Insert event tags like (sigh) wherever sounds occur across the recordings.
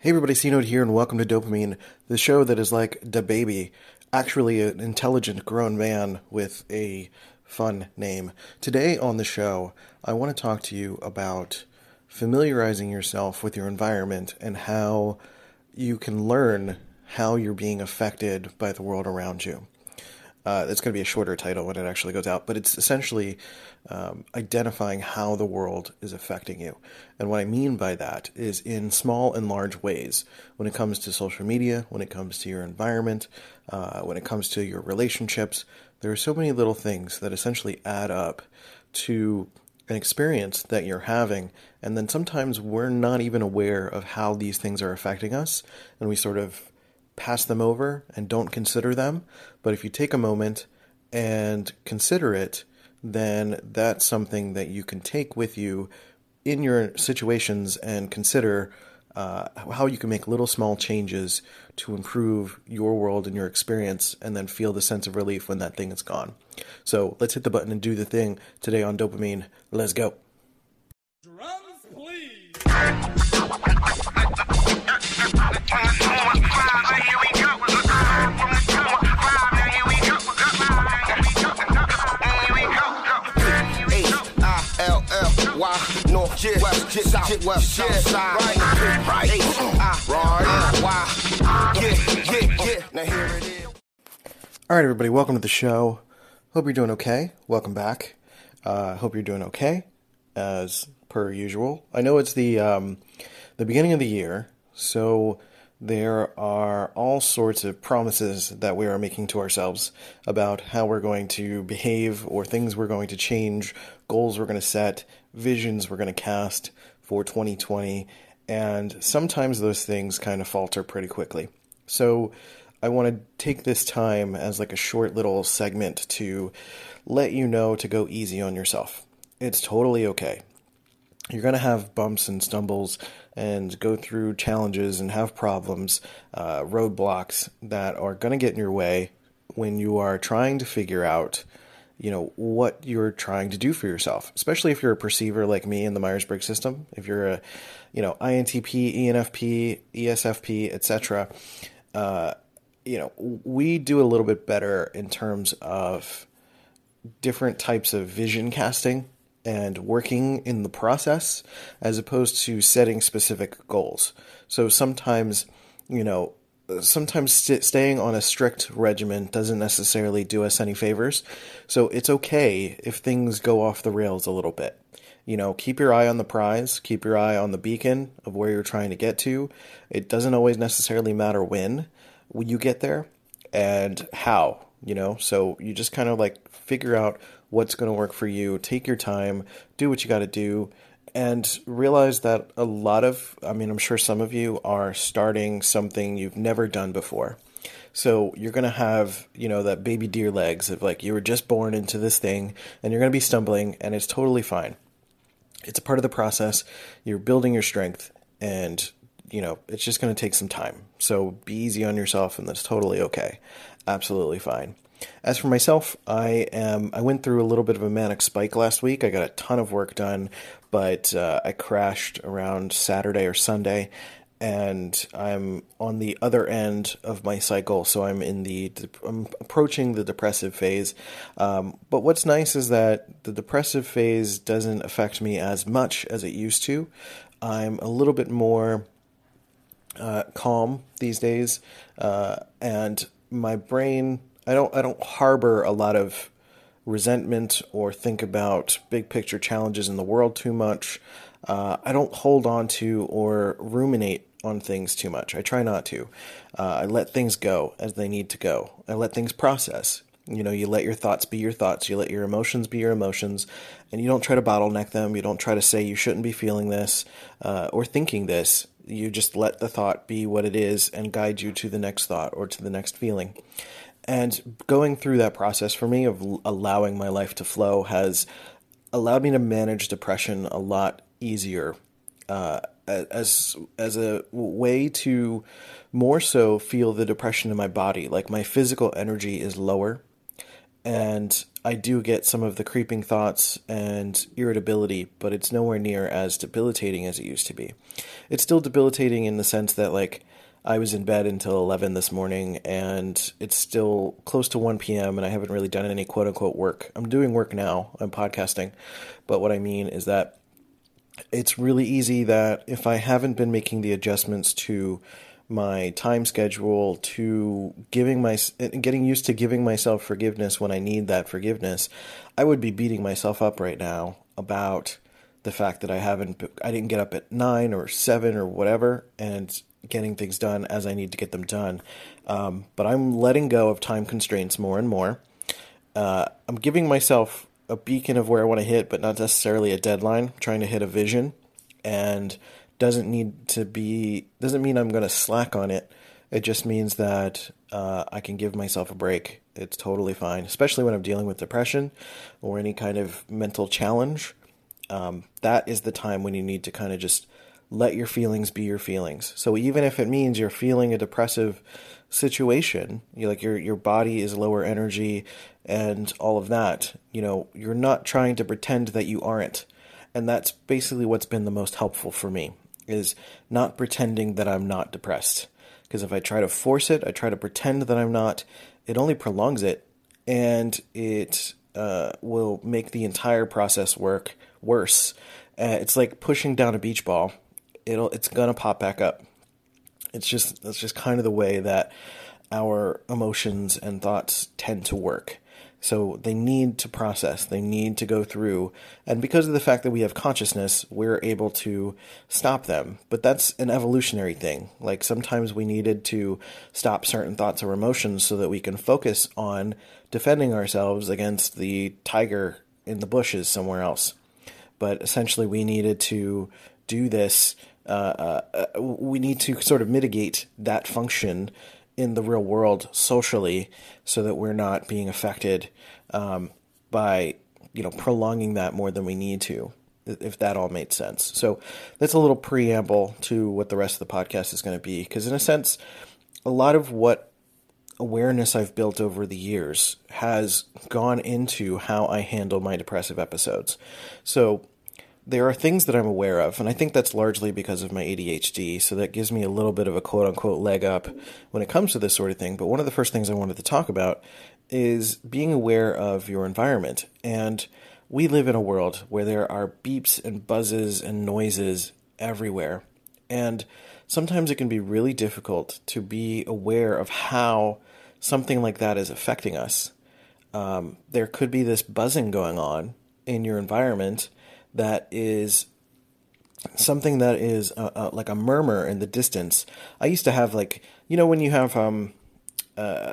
Hey everybody, C-Note here and welcome to Dopamine, the show that is like the baby, actually an intelligent grown man with a fun name. Today on the show, I want to talk to you about familiarizing yourself with your environment and how you can learn how you're being affected by the world around you. Uh, it's going to be a shorter title when it actually goes out, but it's essentially um, identifying how the world is affecting you. And what I mean by that is in small and large ways. When it comes to social media, when it comes to your environment, uh, when it comes to your relationships, there are so many little things that essentially add up to an experience that you're having. And then sometimes we're not even aware of how these things are affecting us. And we sort of pass them over and don't consider them. But if you take a moment and consider it, then that's something that you can take with you in your situations and consider uh, how you can make little small changes to improve your world and your experience and then feel the sense of relief when that thing is gone. So let's hit the button and do the thing today on dopamine. Let's go. Drums, please. Yeah, West, yeah, South, West, yeah, Side, right, right, H-I-R-L-Y, yeah, yeah, yeah, now here it is. All right, everybody, welcome to the show. Hope you're doing okay. Welcome back. Uh, hope you're doing okay, as per usual. I know it's the um, the beginning of the year, so there are all sorts of promises that we are making to ourselves about how we're going to behave, or things we're going to change, goals we're going to set, visions we're going to cast for 2020, and sometimes those things kind of falter pretty quickly. So I want to take this time as like a short little segment to let you know to go easy on yourself. It's totally okay. You're going to have bumps and stumbles and go through challenges and have problems, uh, roadblocks that are going to get in your way when you are trying to figure out you know what you're trying to do for yourself especially if you're a perceiver like me in the myers-briggs system if you're a you know intp enfp esfp etc uh, you know, we do a little bit better in terms of different types of vision casting and working in the process as opposed to setting specific goals. So sometimes, you know, sometimes st- staying on a strict regimen doesn't necessarily do us any favors. So it's okay if things go off the rails a little bit. You know, keep your eye on the prize, keep your eye on the beacon of where you're trying to get to. It doesn't always necessarily matter when you get there and how, you know? So you just kind of like figure out what's going to work for you, take your time, do what you got to do, and realize that a lot of, I mean, I'm sure some of you are starting something you've never done before. So you're going to have, you know, that baby deer legs of like you were just born into this thing and you're going to be stumbling and it's totally fine. It's a part of the process. You're building your strength and you know, it's just going to take some time. So be easy on yourself, and that's totally okay. Absolutely fine. As for myself, I am. I went through a little bit of a manic spike last week. I got a ton of work done, but uh, I crashed around Saturday or Sunday, and I'm on the other end of my cycle. So I'm in the. I'm approaching the depressive phase. Um, but what's nice is that the depressive phase doesn't affect me as much as it used to. I'm a little bit more uh, calm these days, uh, and my brain I don't I don't harbor a lot of resentment or think about big picture challenges in the world too much. Uh, I don't hold on to or ruminate on things too much. I try not to. Uh, I let things go as they need to go. I let things process. You know, you let your thoughts be your thoughts. You let your emotions be your emotions, and you don't try to bottleneck them. You don't try to say you shouldn't be feeling this uh, or thinking this you just let the thought be what it is and guide you to the next thought or to the next feeling. And going through that process for me of allowing my life to flow has allowed me to manage depression a lot easier uh, as as a way to more so feel the depression in my body. Like my physical energy is lower, and I do get some of the creeping thoughts and irritability, but it's nowhere near as debilitating as it used to be. It's still debilitating in the sense that, like, I was in bed until 11 this morning and it's still close to 1 p.m. and I haven't really done any quote unquote work. I'm doing work now, I'm podcasting, but what I mean is that it's really easy that if I haven't been making the adjustments to my time schedule to giving my getting used to giving myself forgiveness when I need that forgiveness, I would be beating myself up right now about the fact that I haven't I didn't get up at 9 or 7 or whatever and getting things done as I need to get them done. Um, but I'm letting go of time constraints more and more. Uh, I'm giving myself a beacon of where I want to hit, but not necessarily a deadline. I'm trying to hit a vision, and doesn't need to be doesn't mean I'm going to slack on it. It just means that uh, I can give myself a break. It's totally fine, especially when I'm dealing with depression or any kind of mental challenge. Um, that is the time when you need to kind of just let your feelings be your feelings. So even if it means you're feeling a depressive situation, you like your your body is lower energy and all of that, you know, you're not trying to pretend that you aren't. And that's basically what's been the most helpful for me is not pretending that I'm not depressed. Because if I try to force it, I try to pretend that I'm not, it only prolongs it and it uh, will make the entire process work worse. Uh, it's like pushing down a beach ball it'll it's gonna pop back up. It's just that's just kind of the way that our emotions and thoughts tend to work. So they need to process, they need to go through, and because of the fact that we have consciousness, we're able to stop them. But that's an evolutionary thing. Like sometimes we needed to stop certain thoughts or emotions so that we can focus on defending ourselves against the tiger in the bushes somewhere else. But essentially, we needed to do this uh, uh, we need to sort of mitigate that function in the real world socially so that we're not being affected um, by you know prolonging that more than we need to if that all made sense so that's a little preamble to what the rest of the podcast is going to be because in a sense a lot of what awareness I've built over the years has gone into how I handle my depressive episodes. So there are things that I'm aware of, and I think that's largely because of my ADHD, so that gives me a little bit of a quote unquote leg up when it comes to this sort of thing. But one of the first things I wanted to talk about is being aware of your environment. And we live in a world where there are beeps and buzzes and noises everywhere. And sometimes it can be really difficult to be aware of how something like that is affecting us. Um, there could be this buzzing going on in your environment that is something that is uh, uh, like a murmur in the distance. I used to have like you know when you have um uh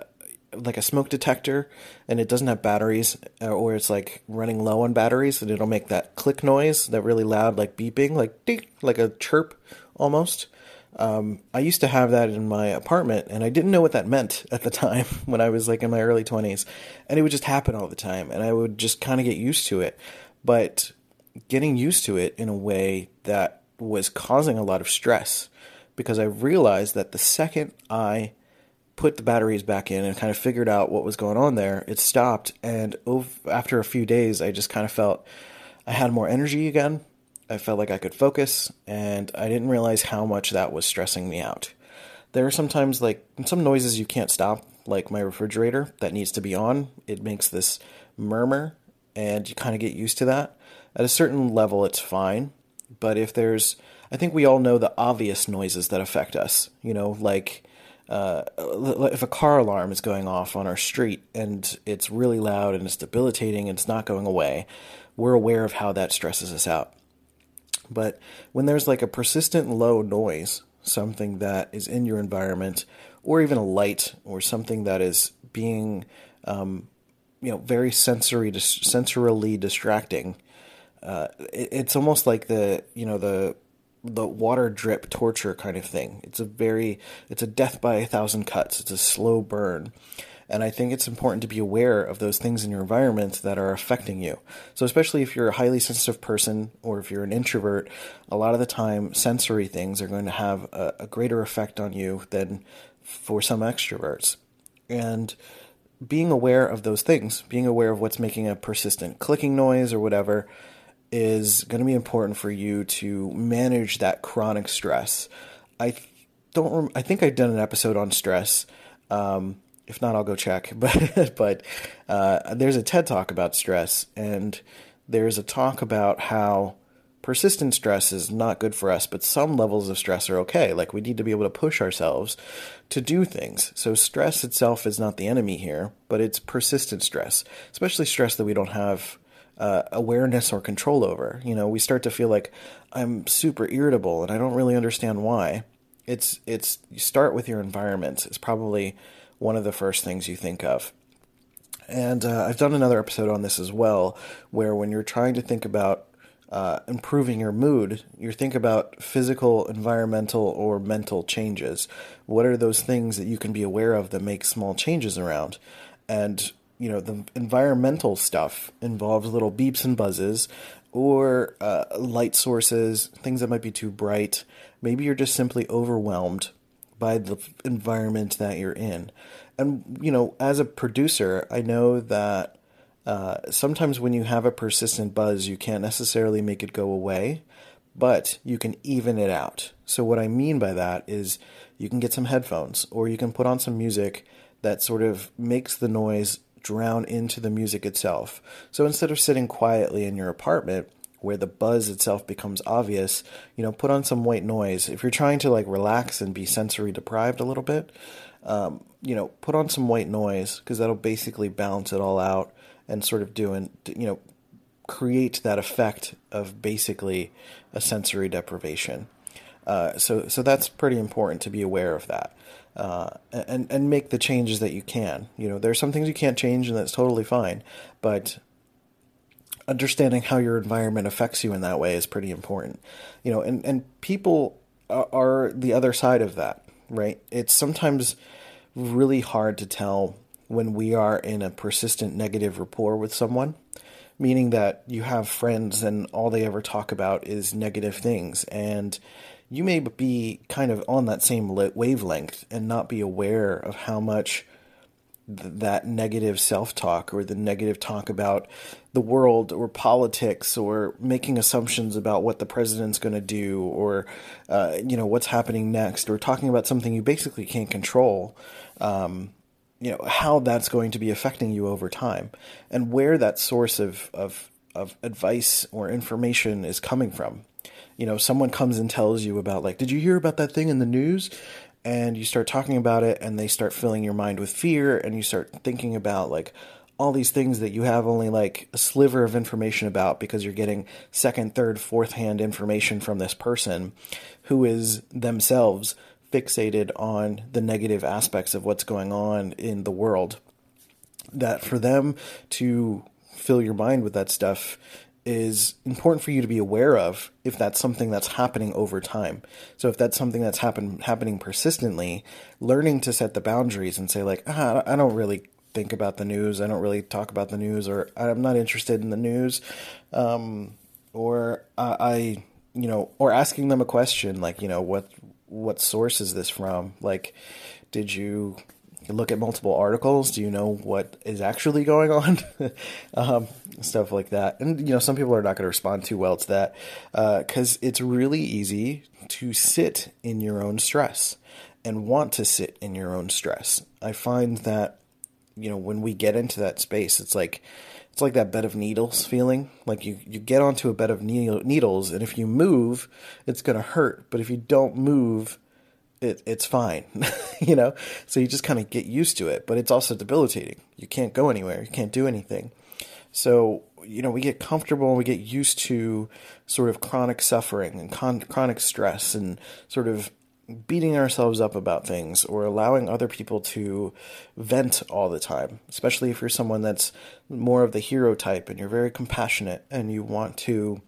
like a smoke detector and it doesn't have batteries uh, or it's like running low on batteries and it'll make that click noise that really loud like beeping like ding like a chirp almost um, I used to have that in my apartment, and I didn't know what that meant at the time (laughs) when I was like in my early 20s. And it would just happen all the time, and I would just kind of get used to it. But getting used to it in a way that was causing a lot of stress because I realized that the second I put the batteries back in and kind of figured out what was going on there, it stopped. And after a few days, I just kind of felt I had more energy again. I felt like I could focus, and I didn't realize how much that was stressing me out. There are sometimes like some noises you can't stop, like my refrigerator that needs to be on. It makes this murmur, and you kind of get used to that. At a certain level, it's fine. But if there's, I think we all know the obvious noises that affect us. You know, like uh, if a car alarm is going off on our street and it's really loud and it's debilitating and it's not going away, we're aware of how that stresses us out. But when there's like a persistent low noise, something that is in your environment, or even a light or something that is being, um, you know, very sensory, sensorily distracting, uh, it, it's almost like the you know the the water drip torture kind of thing. It's a very it's a death by a thousand cuts. It's a slow burn. And I think it's important to be aware of those things in your environment that are affecting you. So, especially if you're a highly sensitive person or if you're an introvert, a lot of the time sensory things are going to have a, a greater effect on you than for some extroverts. And being aware of those things, being aware of what's making a persistent clicking noise or whatever, is going to be important for you to manage that chronic stress. I don't. Rem- I think I've done an episode on stress. Um, if not, I'll go check. (laughs) But but uh, there's a TED talk about stress, and there's a talk about how persistent stress is not good for us, but some levels of stress are okay. Like we need to be able to push ourselves to do things. So stress itself is not the enemy here, but it's persistent stress, especially stress that we don't have uh, awareness or control over. You know, we start to feel like I'm super irritable and I don't really understand why. It's it's you start with your environment. It's probably one of the first things you think of. And uh, I've done another episode on this as well, where when you're trying to think about uh, improving your mood, you think about physical, environmental, or mental changes. What are those things that you can be aware of that make small changes around? And you know, the environmental stuff involves little beeps and buzzes, or uh, light sources, things that might be too bright. Maybe you're just simply overwhelmed by the environment that you're in. And you know, as a producer, I know that uh, sometimes when you have a persistent buzz, you can't necessarily make it go away, but you can even it out. So, what I mean by that is you can get some headphones or you can put on some music that sort of makes the noise drown into the music itself. So, instead of sitting quietly in your apartment, where the buzz itself becomes obvious, you know, put on some white noise. If you're trying to like relax and be sensory deprived a little bit, um, you know, put on some white noise because that'll basically balance it all out and sort of do and you know create that effect of basically a sensory deprivation. Uh, so so that's pretty important to be aware of that. Uh, and and make the changes that you can. You know, there's some things you can't change, and that's totally fine. But understanding how your environment affects you in that way is pretty important. You know, and and people are the other side of that, right? It's sometimes really hard to tell when we are in a persistent negative rapport with someone, meaning that you have friends and all they ever talk about is negative things. And you may be kind of on that same wavelength and not be aware of how much th- that negative self talk or the negative talk about the world or politics or making assumptions about what the president's going to do or uh, you know what's happening next or talking about something you basically can't control um, you know how that's going to be affecting you over time and where that source of of of advice or information is coming from you know someone comes and tells you about like did you hear about that thing in the news and you start talking about it and they start filling your mind with fear and you start thinking about like all these things that you have only like a sliver of information about because you're getting second, third, fourth hand information from this person who is themselves fixated on the negative aspects of what's going on in the world. That for them to fill your mind with that stuff is important for you to be aware of if that's something that's happening over time. So if that's something that's happen, happening persistently, learning to set the boundaries and say like, ah, I don't really think about the news. I don't really talk about the news, or I'm not interested in the news, um, or I, I, you know, or asking them a question like, you know, what what source is this from? Like, did you look at multiple articles? Do you know what is actually going on? (laughs) um, stuff like that. And, you know, some people are not going to respond too well to that because uh, it's really easy to sit in your own stress and want to sit in your own stress. I find that, you know, when we get into that space, it's like, it's like that bed of needles feeling. Like you, you get onto a bed of needles, and if you move, it's going to hurt. But if you don't move, it, it's fine, (laughs) you know? So you just kind of get used to it. But it's also debilitating. You can't go anywhere, you can't do anything. So, you know, we get comfortable and we get used to sort of chronic suffering and con- chronic stress and sort of beating ourselves up about things or allowing other people to vent all the time, especially if you're someone that's more of the hero type and you're very compassionate and you want to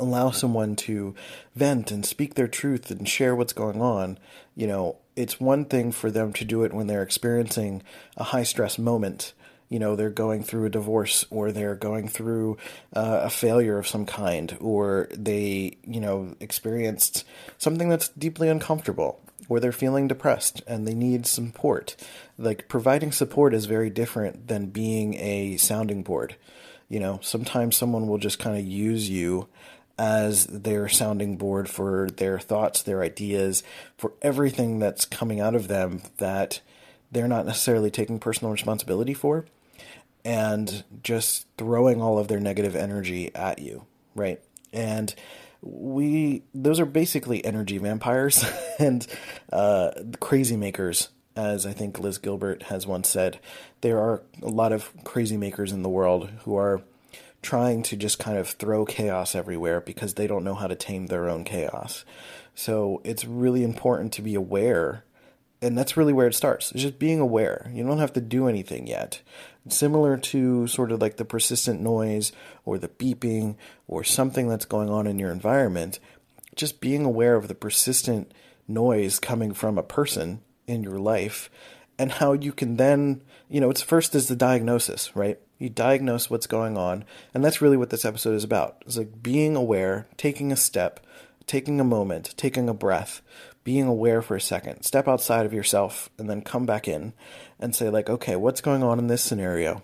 allow someone to vent and speak their truth and share what's going on, you know, it's one thing for them to do it when they're experiencing a high stress moment you know they're going through a divorce or they're going through uh, a failure of some kind or they you know experienced something that's deeply uncomfortable or they're feeling depressed and they need support. Like providing support is very different than being a sounding board. You know, sometimes someone will just kind of use you as their sounding board for their thoughts, their ideas, for everything that's coming out of them that they're not necessarily taking personal responsibility for and just throwing all of their negative energy at you, right? And we those are basically energy vampires (laughs) and uh, crazy makers as I think Liz Gilbert has once said, there are a lot of crazy makers in the world who are trying to just kind of throw chaos everywhere because they don't know how to tame their own chaos. So it's really important to be aware. And that's really where it starts. It's just being aware. You don't have to do anything yet. Similar to sort of like the persistent noise or the beeping or something that's going on in your environment, just being aware of the persistent noise coming from a person in your life and how you can then, you know, it's first is the diagnosis, right? You diagnose what's going on, and that's really what this episode is about. It's like being aware, taking a step, taking a moment, taking a breath, being aware for a second. Step outside of yourself and then come back in and say like, okay, what's going on in this scenario?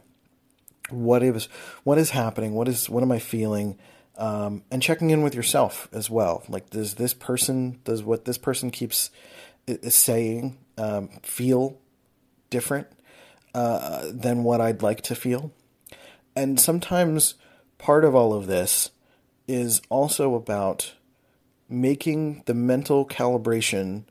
What is what is happening? What is what am I feeling? Um, and checking in with yourself as well. Like, does this person, does what this person keeps is saying um, feel different uh, than what I'd like to feel? And sometimes part of all of this is also about making the mental calibration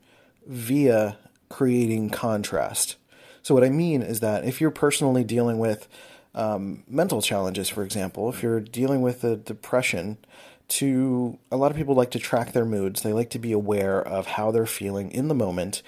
via creating contrast. So, what I mean is that if you're personally dealing with um, mental challenges, for example, if you're dealing with a depression, to a lot of people like to track their moods. They like to be aware of how they're feeling in the moment.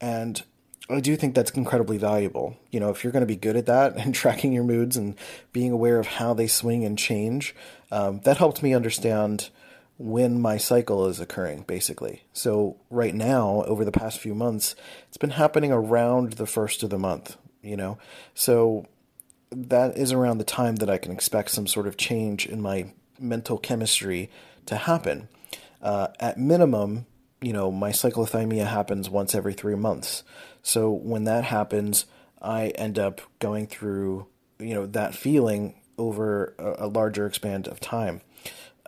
And I do think that's incredibly valuable. You know, if you're going to be good at that (laughs) and tracking your moods and being aware of how they swing and change, um, that helped me understand when my cycle is occurring, basically. So, right now, over the past few months, it's been happening around the first of the month, you know? So, that is around the time that I can expect some sort of change in my mental chemistry to happen. Uh, at minimum, you know, my cyclothymia happens once every three months. So when that happens, I end up going through, you know, that feeling over a, larger expand of time.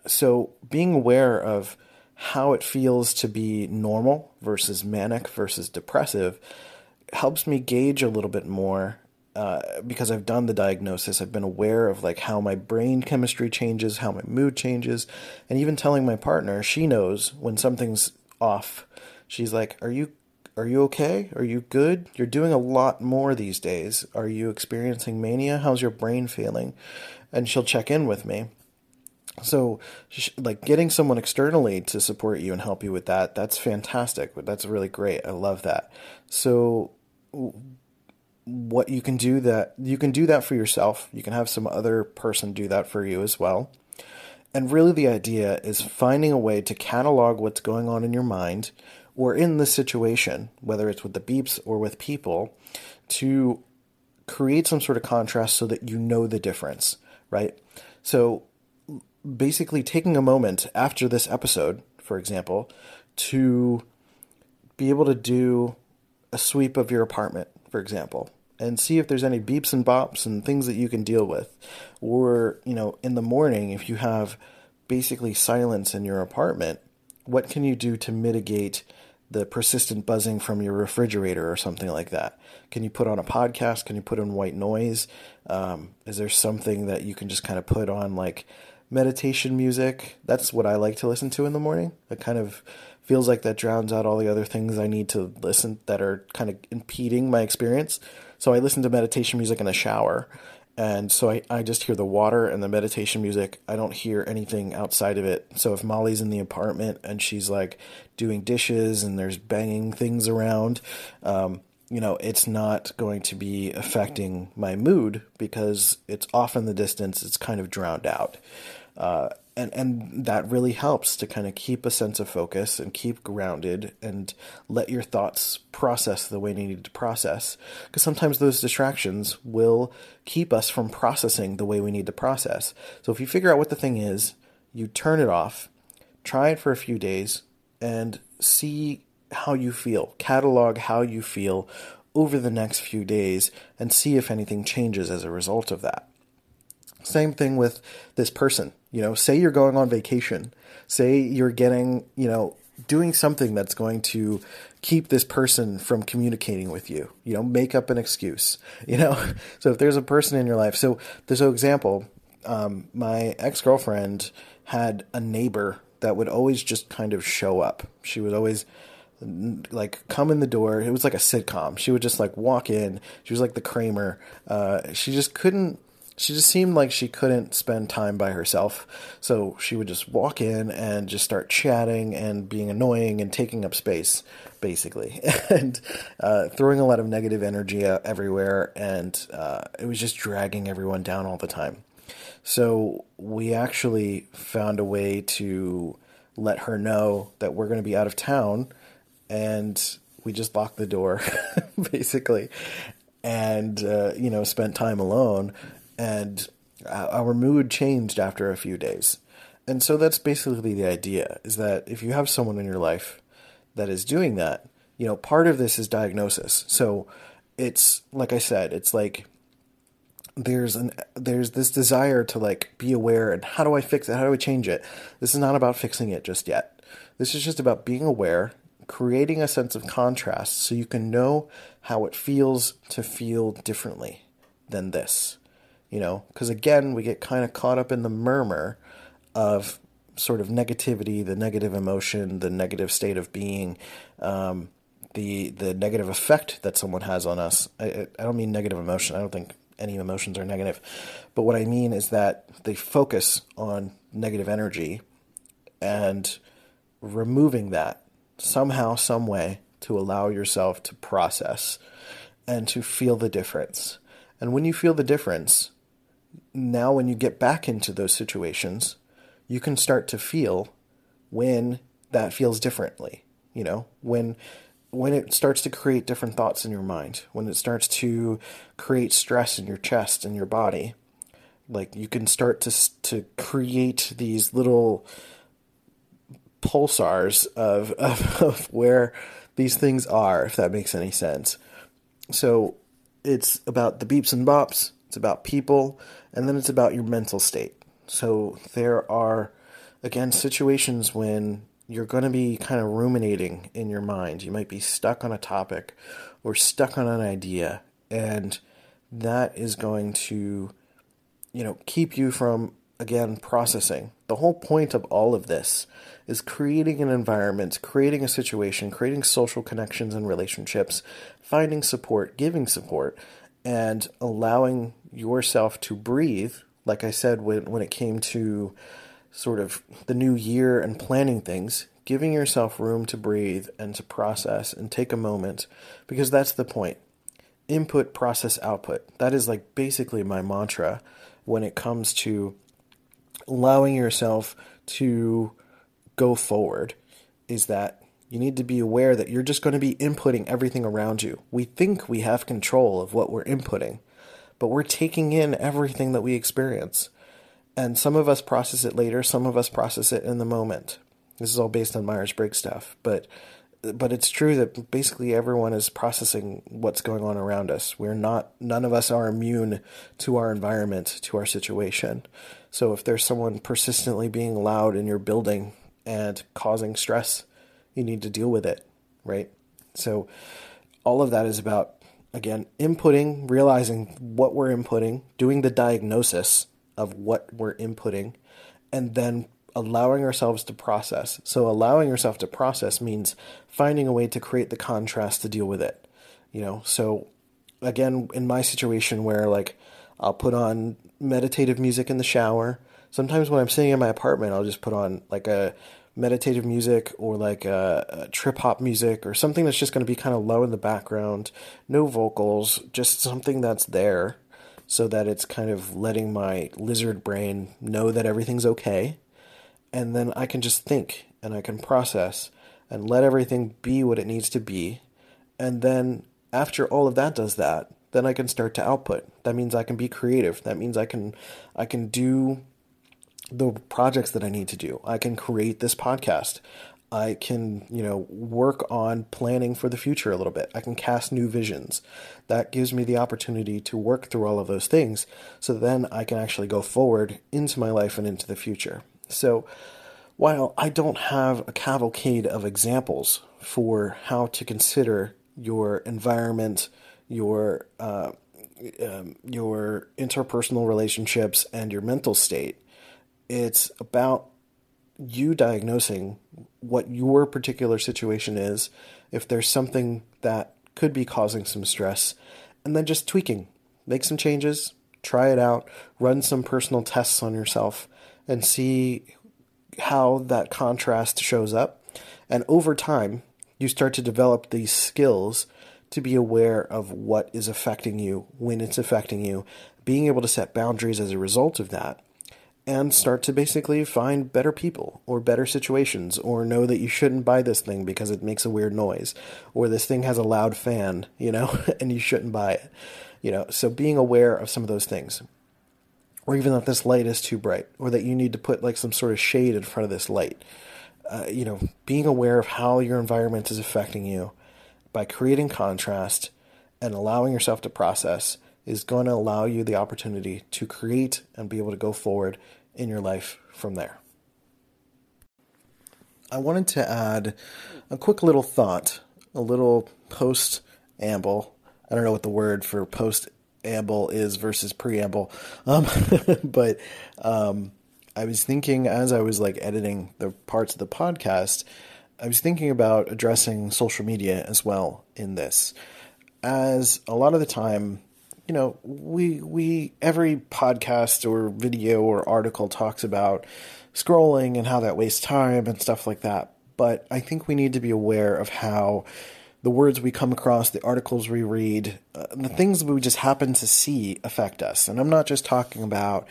So being aware of how it feels to be normal versus manic versus depressive helps me gauge a little bit more uh, because I've done the diagnosis, I've been aware of like how my brain chemistry changes, how my mood changes, and even telling my partner, she knows when something's off. She's like, "Are you are you okay? Are you good? You're doing a lot more these days. Are you experiencing mania? How's your brain feeling?" And she'll check in with me. So, like getting someone externally to support you and help you with that, that's fantastic. That's really great. I love that. So, what you can do that you can do that for yourself. You can have some other person do that for you as well. And really the idea is finding a way to catalog what's going on in your mind or in the situation, whether it's with the beeps or with people, to create some sort of contrast so that you know the difference, right? So basically taking a moment after this episode, for example, to be able to do a sweep of your apartment for example, and see if there's any beeps and bops and things that you can deal with. Or, you know, in the morning, if you have basically silence in your apartment, what can you do to mitigate the persistent buzzing from your refrigerator or something like that? Can you put on a podcast? Can you put on white noise? Um, is there something that you can just kind of put on like meditation music? That's what I like to listen to in the morning. A kind of feels like that drowns out all the other things I need to listen that are kind of impeding my experience. So I listen to meditation music in the shower. And so I, I just hear the water and the meditation music. I don't hear anything outside of it. So if Molly's in the apartment and she's like doing dishes and there's banging things around, um, you know, it's not going to be affecting my mood because it's off in the distance. It's kind of drowned out. Uh, and and that really helps to kind of keep a sense of focus and keep grounded and let your thoughts process the way they need to process because sometimes those distractions will keep us from processing the way we need to process so if you figure out what the thing is you turn it off try it for a few days and see how you feel, catalog how you feel over the next few days, and see if anything changes as a result of that. Same thing with this person. You know, say you're going on vacation, say you're getting, you know, doing something that's going to keep this person from communicating with you. You know, make up an excuse. (laughs) You know, so if there's a person in your life, so there's an example. Um, my ex girlfriend had a neighbor that would always just kind of show up. She would always like come in the door. It was like a sitcom. She would just like walk in. She was like the Kramer. Uh, she just couldn't. She just seemed like she couldn't spend time by herself. So she would just walk in and just start chatting and being annoying and taking up space, basically, (laughs) and uh, throwing a lot of negative energy everywhere. And uh, it was just dragging everyone down all the time. So we actually found a way to let her know that we're going to be out of town and we just locked the door (laughs) basically and uh, you know spent time alone and uh, our mood changed after a few days. And so that's basically the idea is that if you have someone in your life that is doing that you know part of this is diagnosis. So it's like i said it's like there's an there's this desire to like be aware and how do i fix it? How do i change it? This is not about fixing it just yet. This is just about being aware creating a sense of contrast so you can know how it feels to feel differently than this. You know, because again, we get kind of caught up in the murmur of sort of negativity, the negative emotion, the negative state of being, um, the the negative effect that someone has on us. I, I don't mean negative emotion. I don't think any emotions are negative, but what I mean is that they focus on negative energy and removing that somehow, some way to allow yourself to process and to feel the difference. And when you feel the difference, now when you get back into those situations, you can start to feel when that feels differently. You know, when when it starts to create different thoughts in your mind, when it starts to create stress in your chest and your body, like you can start to to create these little pulsars of, (laughs) of, of where these things are, if that makes any sense. So it's about the beeps and bops, it's about people, and then it's about your mental state. So there are, again, situations when you're going to be kind of ruminating in your mind. You might be stuck on a topic or stuck on an idea, and that is going to, you know, keep you from, again, processing. The whole point of all of this is creating an environment, creating a situation, creating social connections and relationships, finding support, giving support, and allowing yourself to breathe. Like I said, when, when it came to sort of the new year and planning things, giving yourself room to breathe and to process and take a moment, because that's the point. Input, process, output. That is like basically my mantra when it comes to allowing yourself to go forward is that you need to be aware that you're just going to be inputting everything around you. We think we have control of what we're inputting, but we're taking in everything that we experience. And some of us process it later, some of us process it in the moment. This is all based on Myers Briggs stuff, but but it's true that basically everyone is processing what's going on around us. We're not none of us are immune to our environment, to our situation. So if there's someone persistently being loud in your building and causing stress, you need to deal with it, right? So, all of that is about, again, inputting, realizing what we're inputting, doing the diagnosis of what we're inputting, and then allowing ourselves to process. So, allowing yourself to process means finding a way to create the contrast to deal with it. You know, so again, in my situation where like I'll put on meditative music in the shower sometimes when I'm sitting in my apartment, I'll just put on like a meditative music or like trip hop music or something that's just going to be kind of low in the background, no vocals, just something that's there so that it's kind of letting my lizard brain know that everything's okay. And then I can just think and I can process and let everything be what it needs to be. And then after all of that does that, then I can start to output. That means I can be creative. That means I can I can do the projects that I need to do. I can create this podcast. I can, you know, work on planning for the future a little bit. I can cast new visions. That gives me the opportunity to work through all of those things so then I can actually go forward into my life and into the future. So while I don't have a cavalcade of examples for how to consider your environment, your uh, um, your interpersonal relationships, and your mental state, it's about you diagnosing what your particular situation is, if there's something that could be causing some stress, and then just tweaking. Make some changes, try it out, run some personal tests on yourself, and see how that contrast shows up. And over time, you start to develop these skills to be aware of what is affecting you, when it's affecting you, being able to set boundaries as a result of that and start to basically find better people or better situations or know that you shouldn't buy this thing because it makes a weird noise or this thing has a loud fan, you know, (laughs) and you shouldn't buy it. You know, so being aware of some of those things. Or even that this light is too bright or that you need to put like some sort of shade in front of this light. Uh, you know, being aware of how your environment is affecting you by creating contrast and allowing yourself to process is going to allow you the opportunity to create and be able to go forward in your life from there. I wanted to add a quick little thought, a little post amble. I don't know what the word for post amble is versus preamble, um, (laughs) but um, I was thinking as I was like editing the parts of the podcast, I was thinking about addressing social media as well in this, as a lot of the time you know, we we every podcast or video or article talks about scrolling and how that wastes time and stuff like that. But I think we need to be aware of how the words we come across, the articles we read, uh, the things we just happen to see affect us. And I'm not just talking about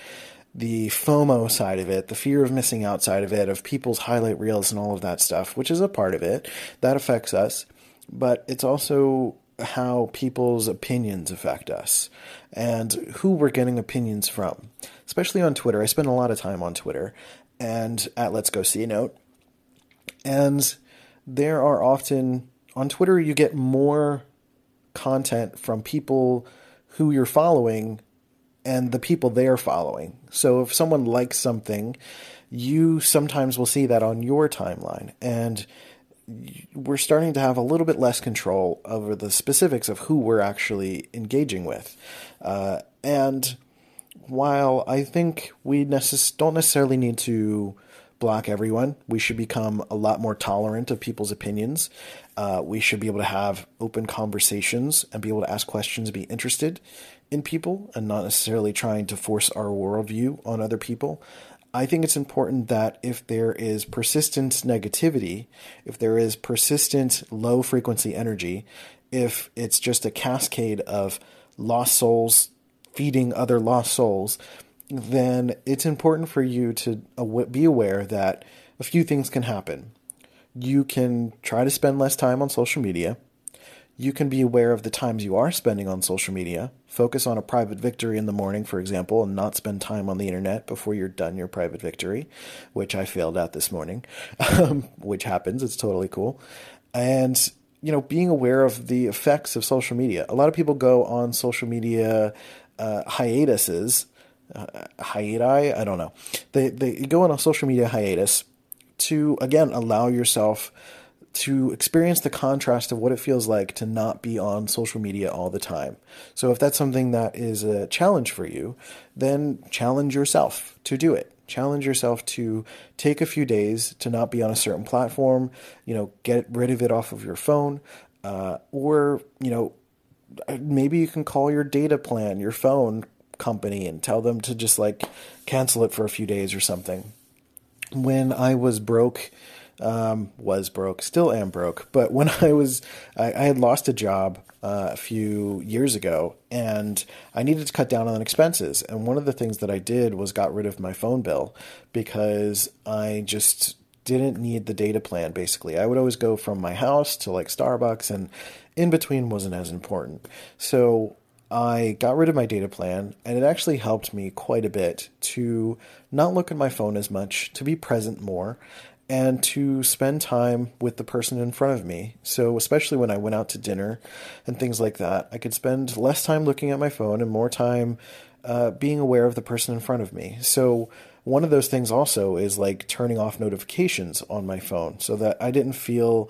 the FOMO side of it, the fear of missing out side of it, of people's highlight reels and all of that stuff, which is a part of it. That affects us. But it's also how people's opinions affect us and who we're getting opinions from, especially on Twitter. I spend a lot of time on Twitter and at Let's Go C-Note. And there are often, on Twitter, you get more content from people who you're following and the people they're following. So if someone likes something, you sometimes will see that on your timeline. And we're starting to have a little bit less control over the specifics of who we're actually engaging with. Uh, and while I think we necess- don't necessarily need to block everyone, we should become a lot more tolerant of people's opinions. Uh, we should be able to have open conversations and be able to ask questions, be interested in people, and not necessarily trying to force our worldview on other people. I think it's important that if there is persistent negativity, if there is persistent low frequency energy, if it's just a cascade of lost souls feeding other lost souls, then it's important for you to be aware that a few things can happen. You can try to spend less time on social media you can be aware of the times you are spending on social media. Focus on a private victory in the morning, for example, and not spend time on the internet before you're done your private victory, which I failed at this morning, (laughs) um, which happens. It's totally cool. And, you know, being aware of the effects of social media. A lot of people go on social media uh, hiatuses. Uh, hiati? I don't know. They, they go on a social media hiatus to, again, allow yourself to experience the contrast of what it feels like to not be on social media all the time. So if that's something that is a challenge for you, then challenge yourself to do it. Challenge yourself to take a few days to not be on a certain platform, you know, get rid of it off of your phone, uh, or, you know, maybe you can call your data plan, your phone company, and tell them to just like cancel it for a few days or something. When I was broke, um, was broke, still am broke. But when (laughs) I was, I, I had lost a job uh, a few years ago, and I needed to cut down on expenses. And one of the things that I did was got rid of my phone bill because I just didn't need the data plan. Basically, I would always go from my house to like Starbucks, and in between wasn't as important. So I got rid of my data plan, and it actually helped me quite a bit to not look at my phone as much, to be present more, and to spend time with the person in front of me. So, especially when I went out to dinner and things like that, I could spend less time looking at my phone and more time uh, being aware of the person in front of me. So, one of those things also is like turning off notifications on my phone so that I didn't feel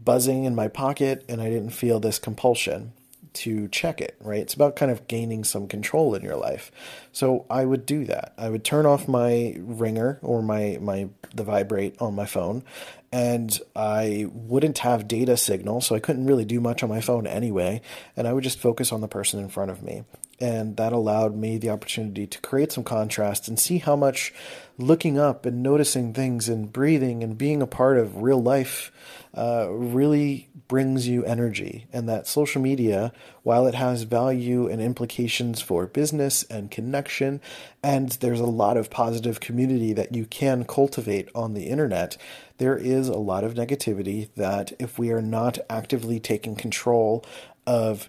buzzing in my pocket and I didn't feel this compulsion to check it, right? It's about kind of gaining some control in your life. So I would do that. I would turn off my ringer or my my the vibrate on my phone and I wouldn't have data signal, so I couldn't really do much on my phone anyway, and I would just focus on the person in front of me. And that allowed me the opportunity to create some contrast and see how much looking up and noticing things and breathing and being a part of real life uh, really brings you energy. And that social media, while it has value and implications for business and connection, and there's a lot of positive community that you can cultivate on the internet, there is a lot of negativity that if we are not actively taking control of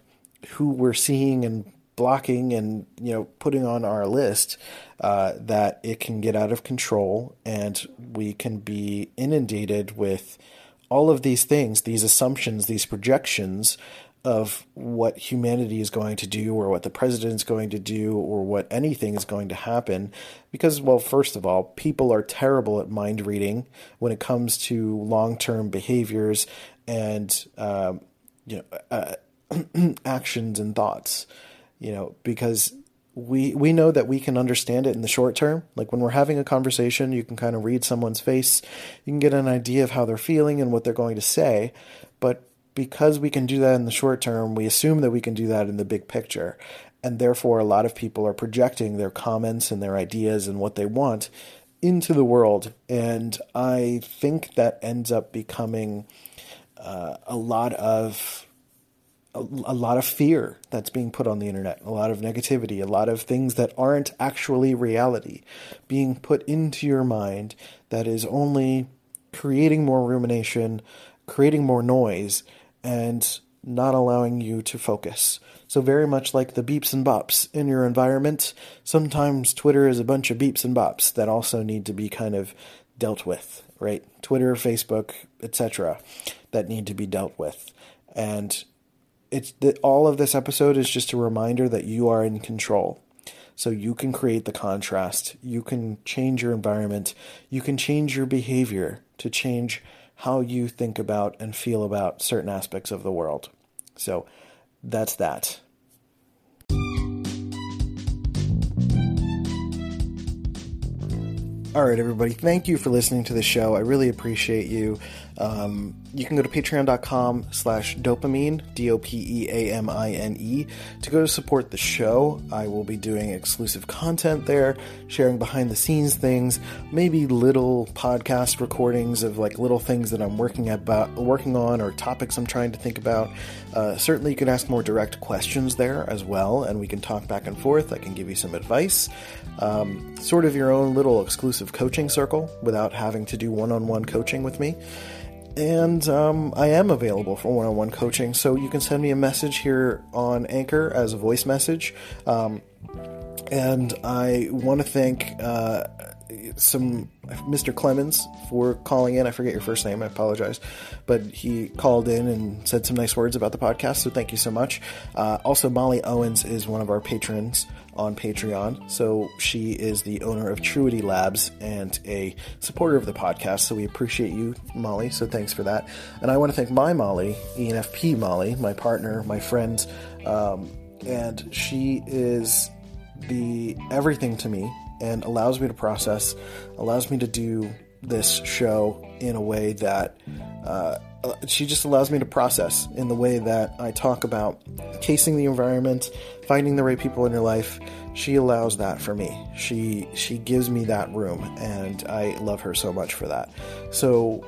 who we're seeing and blocking and you know putting on our list uh, that it can get out of control and we can be inundated with all of these things, these assumptions, these projections of what humanity is going to do or what the president is going to do or what anything is going to happen. Because well first of all people are terrible at mind reading when it comes to long-term behaviors and um, you know uh, (clears throat) actions and thoughts you know because we we know that we can understand it in the short term. Like when we're having a conversation, you can kind of read someone's face, you can get an idea of how they're feeling and what they're going to say. But because we can do that in the short term, we assume that we can do that in the big picture. And therefore, a lot of people are projecting their comments and their ideas and what they want into the world. And I think that ends up becoming uh, a lot of a, lot of fear that's being put on the internet, a lot of negativity, a lot of things that aren't actually reality being put into your mind that is only creating more rumination, creating more noise, and not allowing you to focus. So, very much like the beeps and bops in your environment, sometimes Twitter is a bunch of beeps and bops that also need to be kind of dealt with, right? Twitter, Facebook, etc., that need to be dealt with. And it's that all of this episode is just a reminder that you are in control. So you can create the contrast, you can change your environment, you can change your behavior to change how you think about and feel about certain aspects of the world. So that's that. All right, everybody. Thank you for listening to the show. I really appreciate you. Um, you can go to patreon.com slash dopeamine, D O P E A M I N E, to go to support the show. I will be doing exclusive content there, sharing behind the scenes things, maybe little podcast recordings of like little things that I'm working about, working on, or topics I'm trying to think about. Uh, certainly, you can ask more direct questions there as well, and we can talk back and forth. I can give you some advice. Um, sort of your own little exclusive coaching circle without having to do one on one coaching with me and um, I am available for one on one coaching. So you can send me a message here on Anchor as a voice message. Um, and I want to thank uh, some Mr. Clemens for calling in. I forget your first name. I apologize, but he called in and said some nice words about the podcast. So thank you so much. Uh, also, Molly Owens is one of our patrons on Patreon. So she is the owner of Truity Labs and a supporter of the podcast. So we appreciate you, Molly. So thanks for that. And I want to thank my Molly, ENFP Molly, my partner, my friend, um, and she is the everything to me and allows me to process, allows me to do this show in a way that uh, she just allows me to process in the way that I talk about casing the environment, finding the right people in your life. She allows that for me. She she gives me that room, and I love her so much for that. So,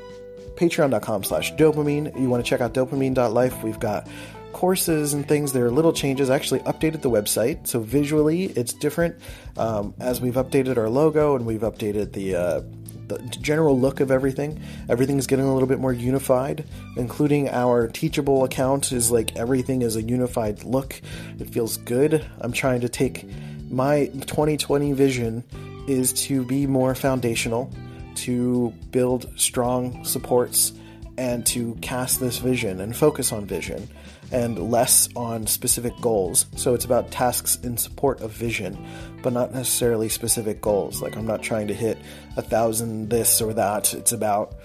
patreon.com slash dopeamine You want to check out dopeamine.life We've got courses and things. There are little changes. I actually updated the website, so visually it's different um, as we've updated our logo and we've updated the. Uh, the general look of everything. Everything is getting a little bit more unified, including our teachable account is like everything is a unified look. It feels good. I'm trying to take my 2020 vision is to be more foundational, to build strong supports and to cast this vision and focus on vision and less on specific goals. So it's about tasks in support of vision, but not necessarily specific goals. Like I'm not trying to hit a thousand this or that. It's about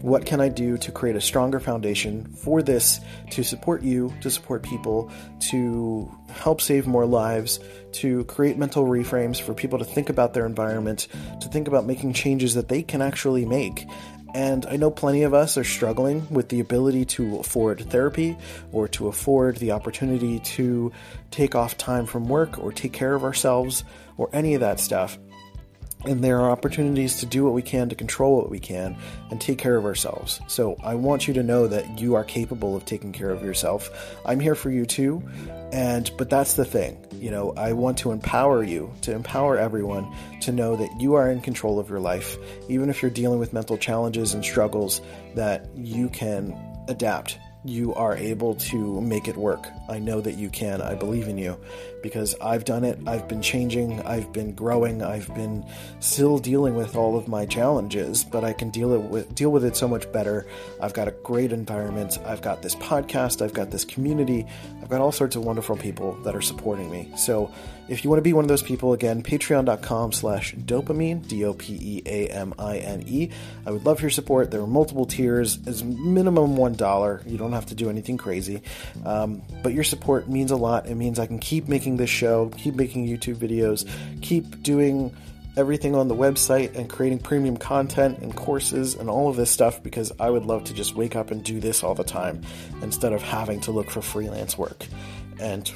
what can I do to create a stronger foundation for this to support you, to support people, to help save more lives, to create mental reframes for people to think about their environment, to think about making changes that they can actually make. And I know plenty of us are struggling with the ability to afford therapy or to afford the opportunity to take off time from work or take care of ourselves or any of that stuff. And there are opportunities to do what we can to control what we can and take care of ourselves. So I want you to know that you are capable of taking care of yourself. I'm here for you too. And but that's the thing. You know, I want to empower you, to empower everyone to know that you are in control of your life, even if you're dealing with mental challenges and struggles that you can adapt you are able to make it work. I know that you can. I believe in you because I've done it. I've been changing. I've been growing. I've been still dealing with all of my challenges, but I can deal it with deal with it so much better. I've got a great environment. I've got this podcast. I've got this community. I've got all sorts of wonderful people that are supporting me. So if you want to be one of those people, again, patreon.com slash dopeamine, D-O-P-E-A-M-I-N-E. I would love your support. There are multiple tiers, as minimum $1. You don't have to do anything crazy. Um, but your support means a lot. It means I can keep making this show, keep making YouTube videos, keep doing everything on the website and creating premium content and courses and all of this stuff because I would love to just wake up and do this all the time instead of having to look for freelance work. And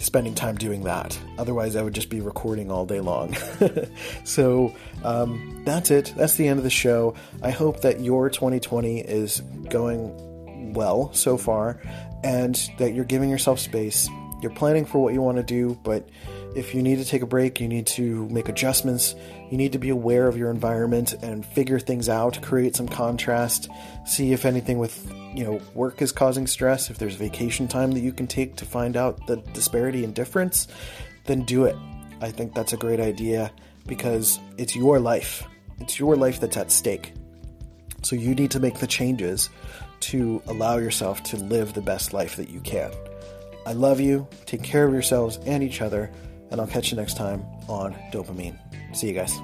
spending time doing that. Otherwise, I would just be recording all day long. (laughs) so um, that's it. That's the end of the show. I hope that your 2020 is going well so far and that you're giving yourself space. You're planning for what you want to do, but if you need to take a break, you need to make adjustments. You need to be aware of your environment and figure things out, create some contrast, see if anything with, you know, work is causing stress, if there's vacation time that you can take to find out the disparity and difference, then do it. I think that's a great idea because it's your life. It's your life that's at stake. So you need to make the changes to allow yourself to live the best life that you can. I love you. Take care of yourselves and each other and I'll catch you next time on Dopeamine. See you guys.